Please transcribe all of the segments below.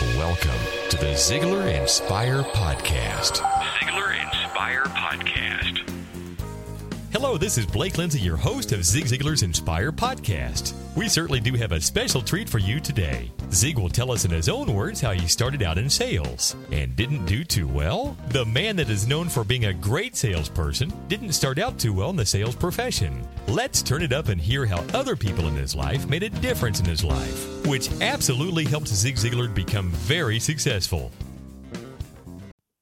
Welcome to the Ziglar Inspire Podcast. Ziglar Inspire Podcast. Hello, this is Blake Lindsay, your host of Zig Ziglar's Inspire Podcast. We certainly do have a special treat for you today. Zig will tell us in his own words how he started out in sales and didn't do too well. The man that is known for being a great salesperson didn't start out too well in the sales profession. Let's turn it up and hear how other people in his life made a difference in his life, which absolutely helped Zig Ziglar become very successful.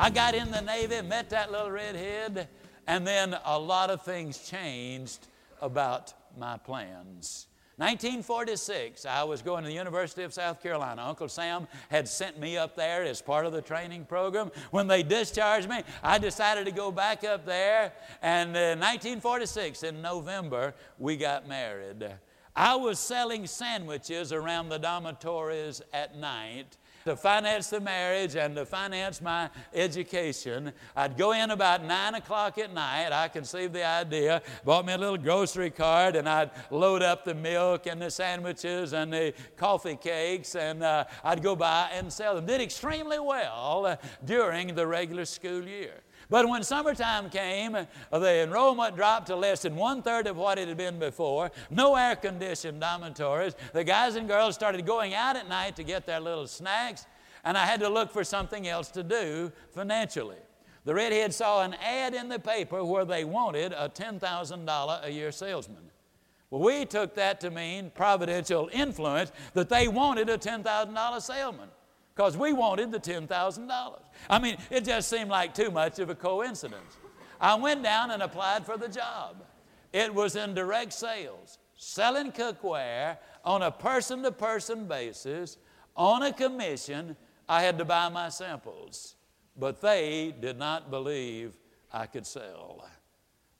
I got in the Navy, met that little redhead, and then a lot of things changed about my plans. 1946, I was going to the University of South Carolina. Uncle Sam had sent me up there as part of the training program. When they discharged me, I decided to go back up there. And uh, in 1946, in November, we got married. I was selling sandwiches around the dormitories at night to finance the marriage and to finance my education. I'd go in about 9 o'clock at night. I conceived the idea, bought me a little grocery cart, and I'd load up the milk and the sandwiches and the coffee cakes, and uh, I'd go by and sell them. Did extremely well uh, during the regular school year. But when summertime came, uh, the enrollment dropped to less than one third of what it had been before. No air conditioned dormitories. The guys and girls started going out at night to get their little snacks, and I had to look for something else to do financially. The redhead saw an ad in the paper where they wanted a $10,000 a year salesman. Well, we took that to mean providential influence that they wanted a $10,000 salesman because we wanted the $10,000. I mean, it just seemed like too much of a coincidence. I went down and applied for the job. It was in direct sales, selling cookware on a person to person basis, on a commission. I had to buy my samples, but they did not believe I could sell.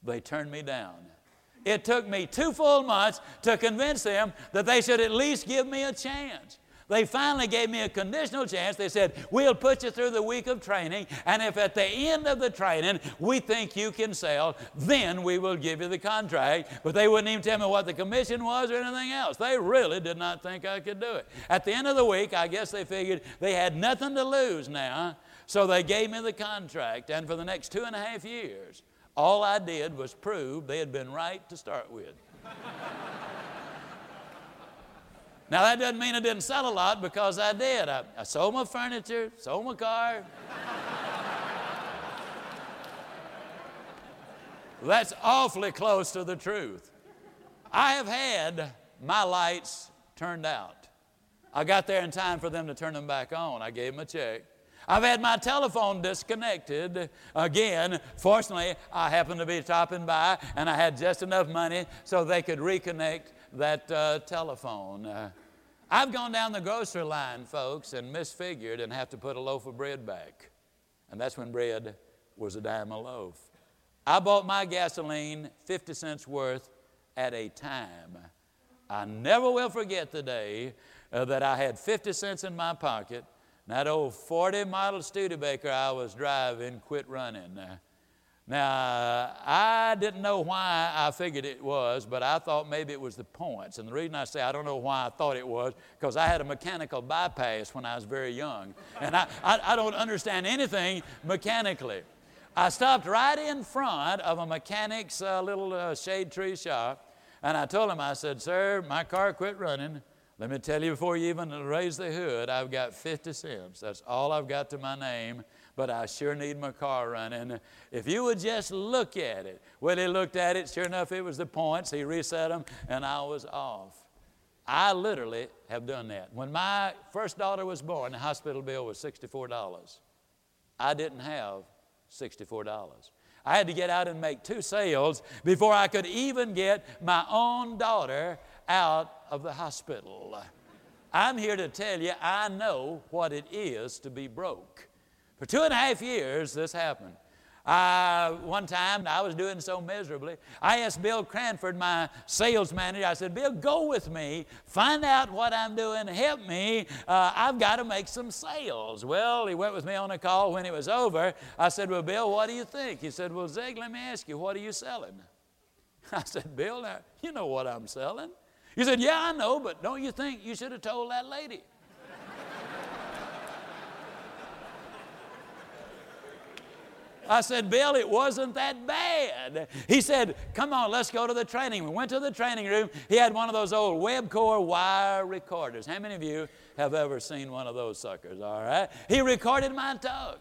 They turned me down. It took me two full months to convince them that they should at least give me a chance. They finally gave me a conditional chance. They said, We'll put you through the week of training, and if at the end of the training we think you can sell, then we will give you the contract. But they wouldn't even tell me what the commission was or anything else. They really did not think I could do it. At the end of the week, I guess they figured they had nothing to lose now, so they gave me the contract, and for the next two and a half years, all I did was prove they had been right to start with. Now, that doesn't mean I didn't sell a lot because I did. I, I sold my furniture, sold my car. That's awfully close to the truth. I have had my lights turned out. I got there in time for them to turn them back on. I gave them a check. I've had my telephone disconnected. Again, fortunately, I happened to be stopping by and I had just enough money so they could reconnect that uh, telephone. Uh, I've gone down the grocery line, folks, and misfigured and have to put a loaf of bread back. And that's when bread was a dime a loaf. I bought my gasoline 50 cents worth at a time. I never will forget the day uh, that I had 50 cents in my pocket. And that old 40 model Studebaker I was driving quit running. Now, I didn't know why I figured it was, but I thought maybe it was the points. And the reason I say I don't know why I thought it was, because I had a mechanical bypass when I was very young. And I, I, I don't understand anything mechanically. I stopped right in front of a mechanic's uh, little uh, shade tree shop, and I told him, I said, Sir, my car quit running. Let me tell you before you even raise the hood, I've got 50 cents. That's all I've got to my name but I sure need my car running. If you would just look at it. Well, he looked at it, sure enough, it was the points. He reset them, and I was off. I literally have done that. When my first daughter was born, the hospital bill was $64. I didn't have $64. I had to get out and make two sales before I could even get my own daughter out of the hospital. I'm here to tell you, I know what it is to be broke. For two and a half years, this happened. Uh, one time, I was doing so miserably. I asked Bill Cranford, my sales manager, I said, Bill, go with me, find out what I'm doing, help me. Uh, I've got to make some sales. Well, he went with me on a call. When it was over, I said, Well, Bill, what do you think? He said, Well, Zig, let me ask you, what are you selling? I said, Bill, now, you know what I'm selling. He said, Yeah, I know, but don't you think you should have told that lady? I said, Bill, it wasn't that bad. He said, Come on, let's go to the training. We went to the training room. He had one of those old Webcor wire recorders. How many of you have ever seen one of those suckers? All right. He recorded my talk.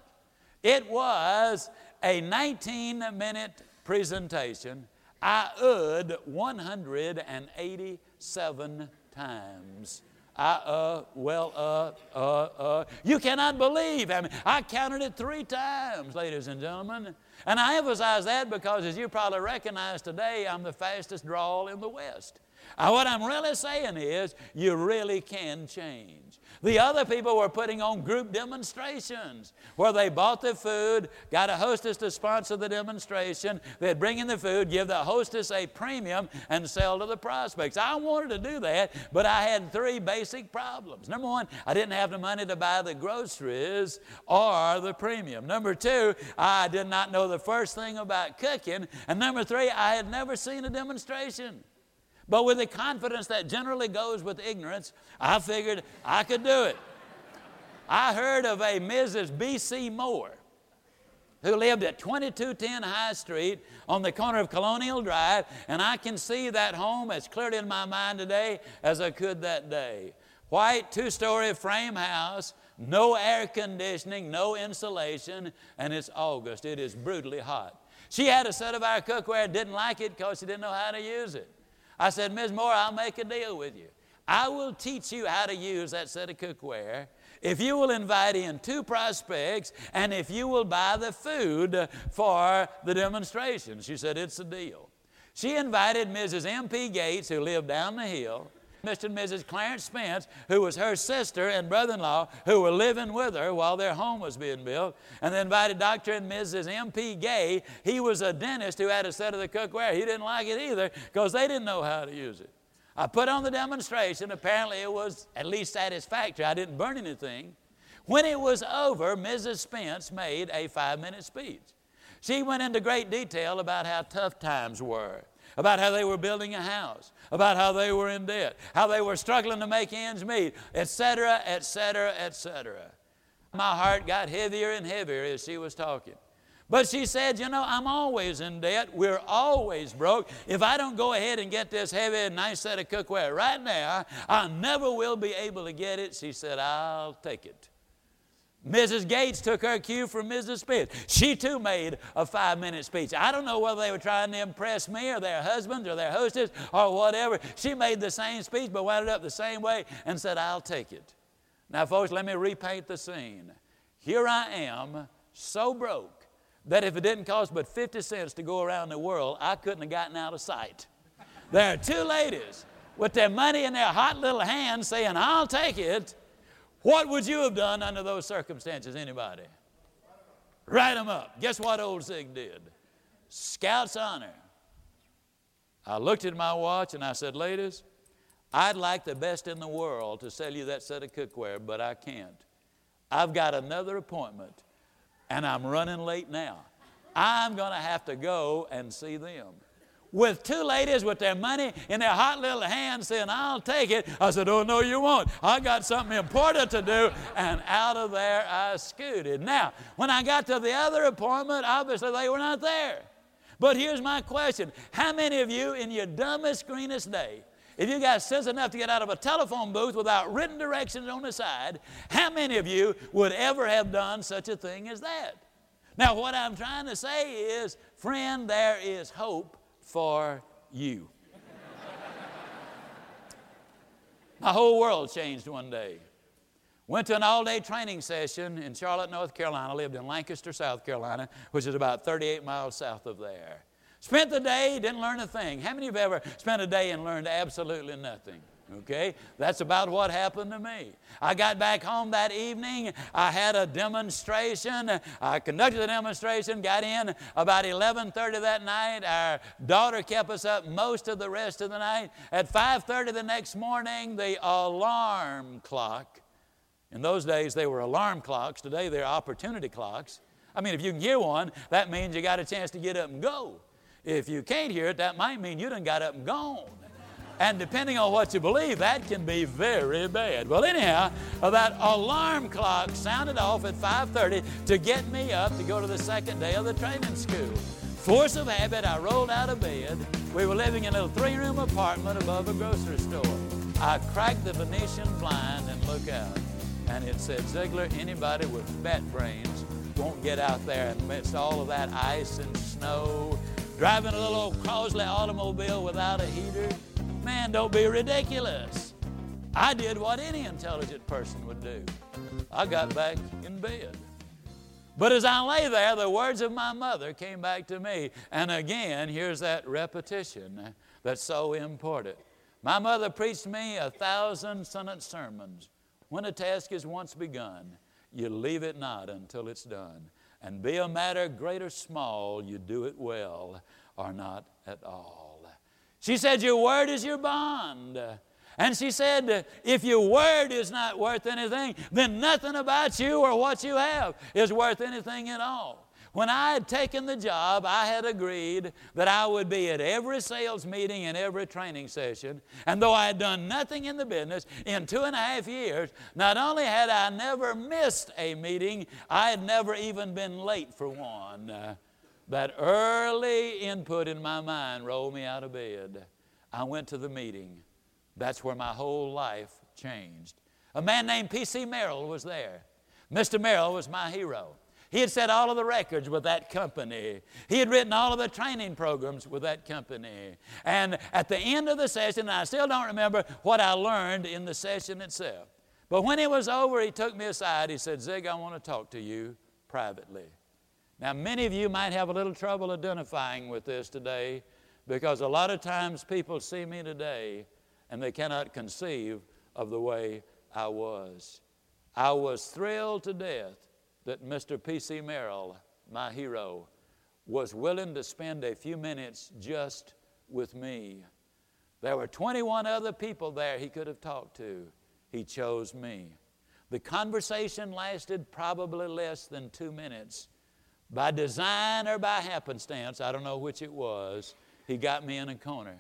It was a 19 minute presentation. I ud 187 times. I, uh, well, uh, uh, uh. You cannot believe. I mean, I counted it three times, ladies and gentlemen. And I emphasize that because, as you probably recognize today, I'm the fastest drawl in the West. Uh, what I'm really saying is, you really can change. The other people were putting on group demonstrations where they bought the food, got a hostess to sponsor the demonstration. They'd bring in the food, give the hostess a premium, and sell to the prospects. I wanted to do that, but I had three basic problems. Number one, I didn't have the money to buy the groceries or the premium. Number two, I did not know the first thing about cooking. And number three, I had never seen a demonstration. But with the confidence that generally goes with ignorance, I figured I could do it. I heard of a Mrs. B.C. Moore who lived at 2210 High Street on the corner of Colonial Drive, and I can see that home as clearly in my mind today as I could that day. White two story frame house, no air conditioning, no insulation, and it's August. It is brutally hot. She had a set of our cookware, didn't like it because she didn't know how to use it. I said, Ms. Moore, I'll make a deal with you. I will teach you how to use that set of cookware if you will invite in two prospects and if you will buy the food for the demonstration. She said, It's a deal. She invited Mrs. M.P. Gates, who lived down the hill, Mr. and Mrs. Clarence Spence, who was her sister and brother in law, who were living with her while their home was being built. And they invited Dr. and Mrs. M.P. Gay. He was a dentist who had a set of the cookware. He didn't like it either because they didn't know how to use it. I put on the demonstration. Apparently, it was at least satisfactory. I didn't burn anything. When it was over, Mrs. Spence made a five minute speech. She went into great detail about how tough times were about how they were building a house, about how they were in debt, how they were struggling to make ends meet, etc., etc., etc. My heart got heavier and heavier as she was talking. But she said, You know, I'm always in debt. We're always broke. If I don't go ahead and get this heavy and nice set of cookware right now, I never will be able to get it. She said, I'll take it. Mrs. Gates took her cue from Mrs. Spence. She too made a five minute speech. I don't know whether they were trying to impress me or their husbands or their hostess or whatever. She made the same speech but wound it up the same way and said, I'll take it. Now, folks, let me repaint the scene. Here I am, so broke that if it didn't cost but 50 cents to go around the world, I couldn't have gotten out of sight. There are two ladies with their money in their hot little hands saying, I'll take it. What would you have done under those circumstances, anybody? Write them up. Guess what old Zig did? Scout's honor. I looked at my watch and I said, Ladies, I'd like the best in the world to sell you that set of cookware, but I can't. I've got another appointment and I'm running late now. I'm going to have to go and see them. With two ladies with their money in their hot little hands saying, I'll take it. I said, Oh, no, you won't. I got something important to do. And out of there I scooted. Now, when I got to the other appointment, obviously they were not there. But here's my question How many of you, in your dumbest, greenest day, if you got sense enough to get out of a telephone booth without written directions on the side, how many of you would ever have done such a thing as that? Now, what I'm trying to say is, friend, there is hope for you. My whole world changed one day. Went to an all day training session in Charlotte, North Carolina. Lived in Lancaster, South Carolina, which is about 38 miles south of there. Spent the day, didn't learn a thing. How many of you have ever spent a day and learned absolutely nothing? Okay? That's about what happened to me. I got back home that evening. I had a demonstration. I conducted the demonstration, got in about 11:30 that night. Our daughter kept us up most of the rest of the night. At 5:30 the next morning, the alarm clock. In those days they were alarm clocks. Today they're opportunity clocks. I mean, if you can hear one, that means you got a chance to get up and go. If you can't hear it, that might mean you done got up and gone. And depending on what you believe, that can be very bad. Well, anyhow, uh, that alarm clock sounded off at 5:30 to get me up to go to the second day of the training school. Force of habit, I rolled out of bed. We were living in a little three-room apartment above a grocery store. I cracked the Venetian blind and looked out, and it said, Ziglar, anybody with bat brains won't get out there amidst all of that ice and snow, driving a little old Crosley automobile without a heater." Man, don't be ridiculous. I did what any intelligent person would do. I got back in bed. But as I lay there, the words of my mother came back to me. And again, here's that repetition that's so important. My mother preached me a thousand sentence sermons. When a task is once begun, you leave it not until it's done. And be a matter great or small, you do it well or not at all. She said, Your word is your bond. And she said, If your word is not worth anything, then nothing about you or what you have is worth anything at all. When I had taken the job, I had agreed that I would be at every sales meeting and every training session. And though I had done nothing in the business in two and a half years, not only had I never missed a meeting, I had never even been late for one. That early input in my mind rolled me out of bed. I went to the meeting. That's where my whole life changed. A man named P.C. Merrill was there. Mr. Merrill was my hero. He had set all of the records with that company. He had written all of the training programs with that company. And at the end of the session, I still don't remember what I learned in the session itself. But when it was over, he took me aside. He said, Zig, I want to talk to you privately. Now, many of you might have a little trouble identifying with this today because a lot of times people see me today and they cannot conceive of the way I was. I was thrilled to death that Mr. P.C. Merrill, my hero, was willing to spend a few minutes just with me. There were 21 other people there he could have talked to. He chose me. The conversation lasted probably less than two minutes by design or by happenstance, I don't know which it was, he got me in a corner.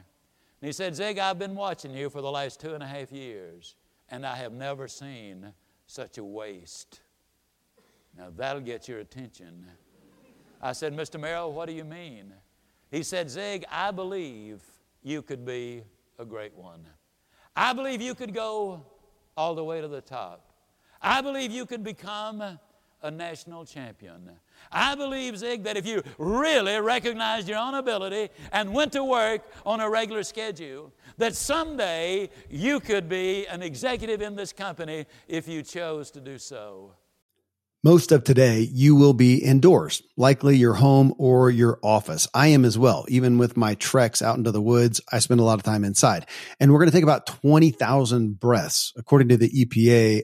And he said, Zig, I've been watching you for the last two and a half years, and I have never seen such a waste. Now that'll get your attention. I said, Mr. Merrill, what do you mean? He said, Zig, I believe you could be a great one. I believe you could go all the way to the top. I believe you could become a national champion. I believe, Zig, that if you really recognized your own ability and went to work on a regular schedule, that someday you could be an executive in this company if you chose to do so. Most of today, you will be indoors, likely your home or your office. I am as well. Even with my treks out into the woods, I spend a lot of time inside. And we're going to take about 20,000 breaths, according to the EPA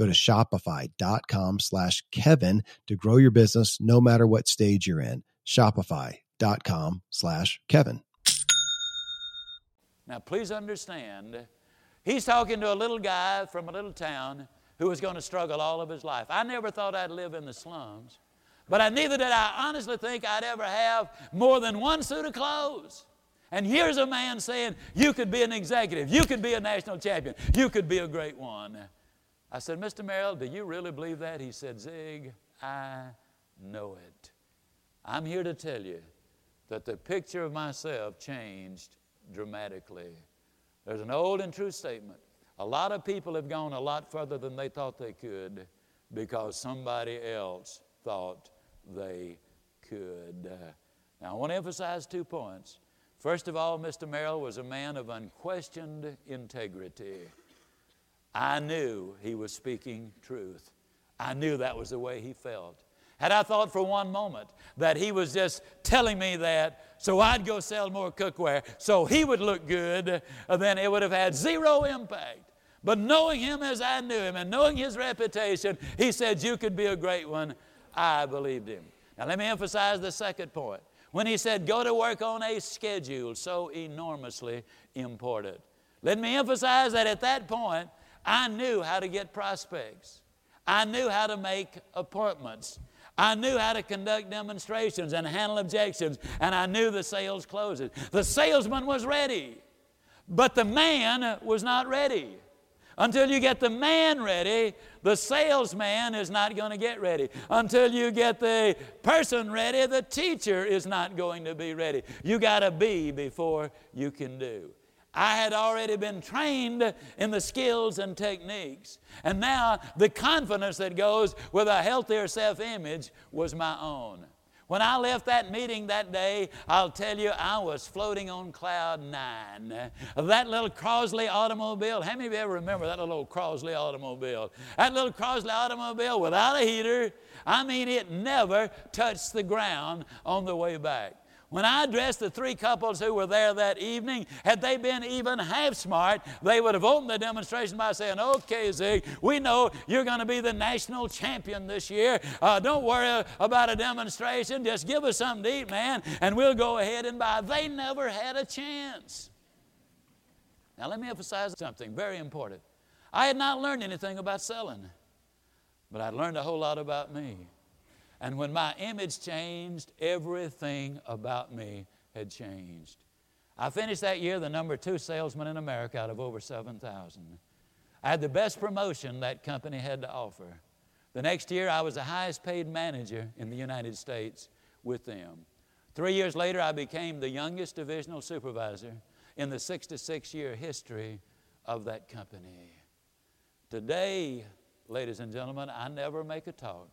Go to shopify.com slash Kevin to grow your business no matter what stage you're in. Shopify.com slash Kevin. Now, please understand, he's talking to a little guy from a little town who was going to struggle all of his life. I never thought I'd live in the slums, but I neither did I honestly think I'd ever have more than one suit of clothes. And here's a man saying, You could be an executive, you could be a national champion, you could be a great one. I said, Mr. Merrill, do you really believe that? He said, Zig, I know it. I'm here to tell you that the picture of myself changed dramatically. There's an old and true statement a lot of people have gone a lot further than they thought they could because somebody else thought they could. Now, I want to emphasize two points. First of all, Mr. Merrill was a man of unquestioned integrity. I knew he was speaking truth. I knew that was the way he felt. Had I thought for one moment that he was just telling me that so I'd go sell more cookware so he would look good, uh, then it would have had zero impact. But knowing him as I knew him and knowing his reputation, he said, You could be a great one. I believed him. Now, let me emphasize the second point. When he said, Go to work on a schedule, so enormously important. Let me emphasize that at that point, I knew how to get prospects, I knew how to make appointments. I knew how to conduct demonstrations and handle objections, and I knew the sales closes. The salesman was ready, but the man was not ready. Until you get the man ready, the salesman is not going to get ready. Until you get the person ready, the teacher is not going to be ready. You got to be before you can do. I had already been trained in the skills and techniques. And now the confidence that goes with a healthier self image was my own. When I left that meeting that day, I'll tell you, I was floating on cloud nine. That little Crosley automobile, how many of you ever remember that little Crosley automobile? That little Crosley automobile without a heater, I mean, it never touched the ground on the way back. When I addressed the three couples who were there that evening, had they been even half smart, they would have opened the demonstration by saying, Okay, Zig, we know you're going to be the national champion this year. Uh, don't worry about a demonstration. Just give us something to eat, man, and we'll go ahead and buy. They never had a chance. Now, let me emphasize something very important. I had not learned anything about selling, but I'd learned a whole lot about me. And when my image changed, everything about me had changed. I finished that year the number two salesman in America out of over 7,000. I had the best promotion that company had to offer. The next year, I was the highest paid manager in the United States with them. Three years later, I became the youngest divisional supervisor in the 66 year history of that company. Today, ladies and gentlemen, I never make a talk,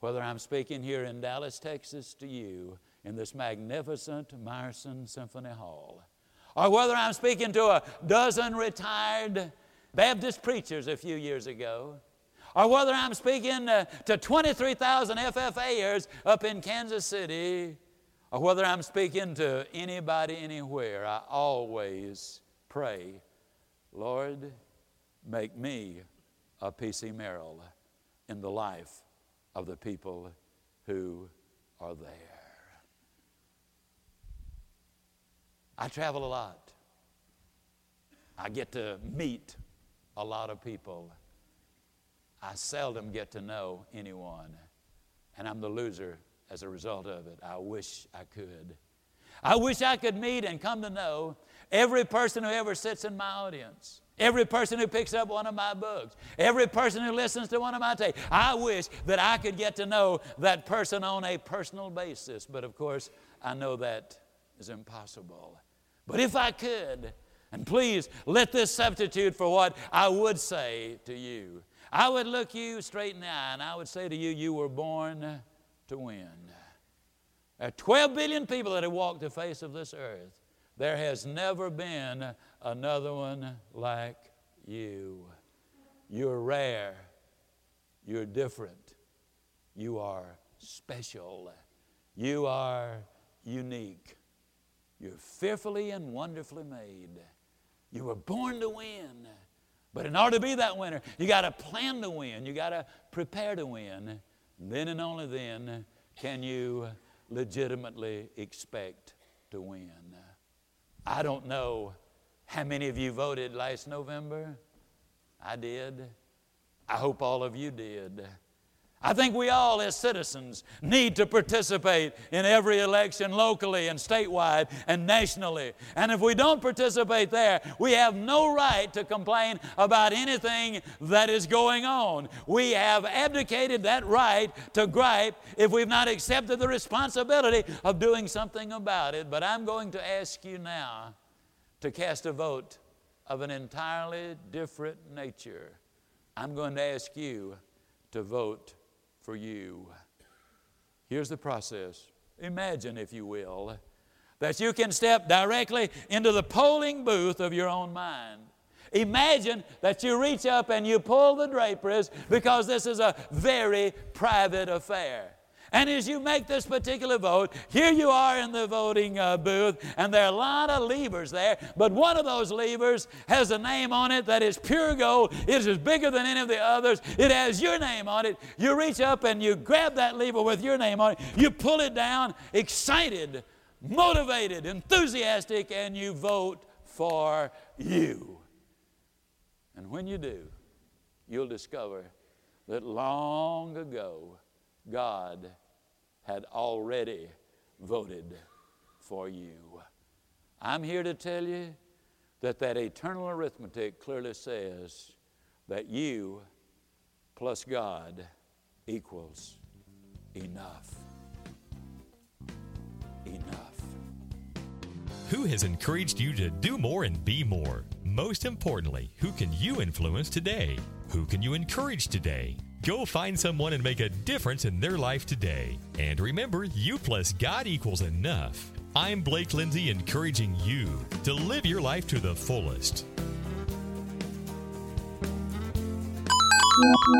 whether I'm speaking here in Dallas, Texas to you in this magnificent Meyerson Symphony Hall, or whether I'm speaking to a dozen retired Baptist preachers a few years ago, or whether I'm speaking uh, to 23,000 FFAers up in Kansas City, or whether I'm speaking to anybody anywhere, I always pray, Lord, make me a P.C. Merrill in the life of the people who are there. I travel a lot. I get to meet a lot of people. I seldom get to know anyone, and I'm the loser as a result of it. I wish I could. I wish I could meet and come to know every person who ever sits in my audience. Every person who picks up one of my books, every person who listens to one of my tapes, I wish that I could get to know that person on a personal basis. But of course, I know that is impossible. But if I could, and please let this substitute for what I would say to you, I would look you straight in the eye and I would say to you, You were born to win. There are 12 billion people that have walked the face of this earth. There has never been another one like you. You're rare. You're different. You are special. You are unique. You're fearfully and wonderfully made. You were born to win. But in order to be that winner, you got to plan to win. You got to prepare to win. Then and only then can you legitimately expect to win. I don't know how many of you voted last November. I did. I hope all of you did. I think we all, as citizens, need to participate in every election locally and statewide and nationally. And if we don't participate there, we have no right to complain about anything that is going on. We have abdicated that right to gripe if we've not accepted the responsibility of doing something about it. But I'm going to ask you now to cast a vote of an entirely different nature. I'm going to ask you to vote for you. Here's the process. Imagine, if you will, that you can step directly into the polling booth of your own mind. Imagine that you reach up and you pull the draperies because this is a very private affair. And as you make this particular vote, here you are in the voting uh, booth, and there are a lot of levers there, but one of those levers has a name on it that is pure gold. It is bigger than any of the others. It has your name on it. You reach up and you grab that lever with your name on it. You pull it down, excited, motivated, enthusiastic, and you vote for you. And when you do, you'll discover that long ago, God had already voted for you. I'm here to tell you that that eternal arithmetic clearly says that you plus God equals enough. Enough. Who has encouraged you to do more and be more? Most importantly, who can you influence today? Who can you encourage today? Go find someone and make a difference in their life today. And remember, you plus God equals enough. I'm Blake Lindsay, encouraging you to live your life to the fullest.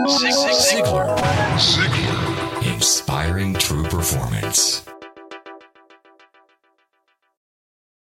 Ziglar. Ziglar. Inspiring true performance.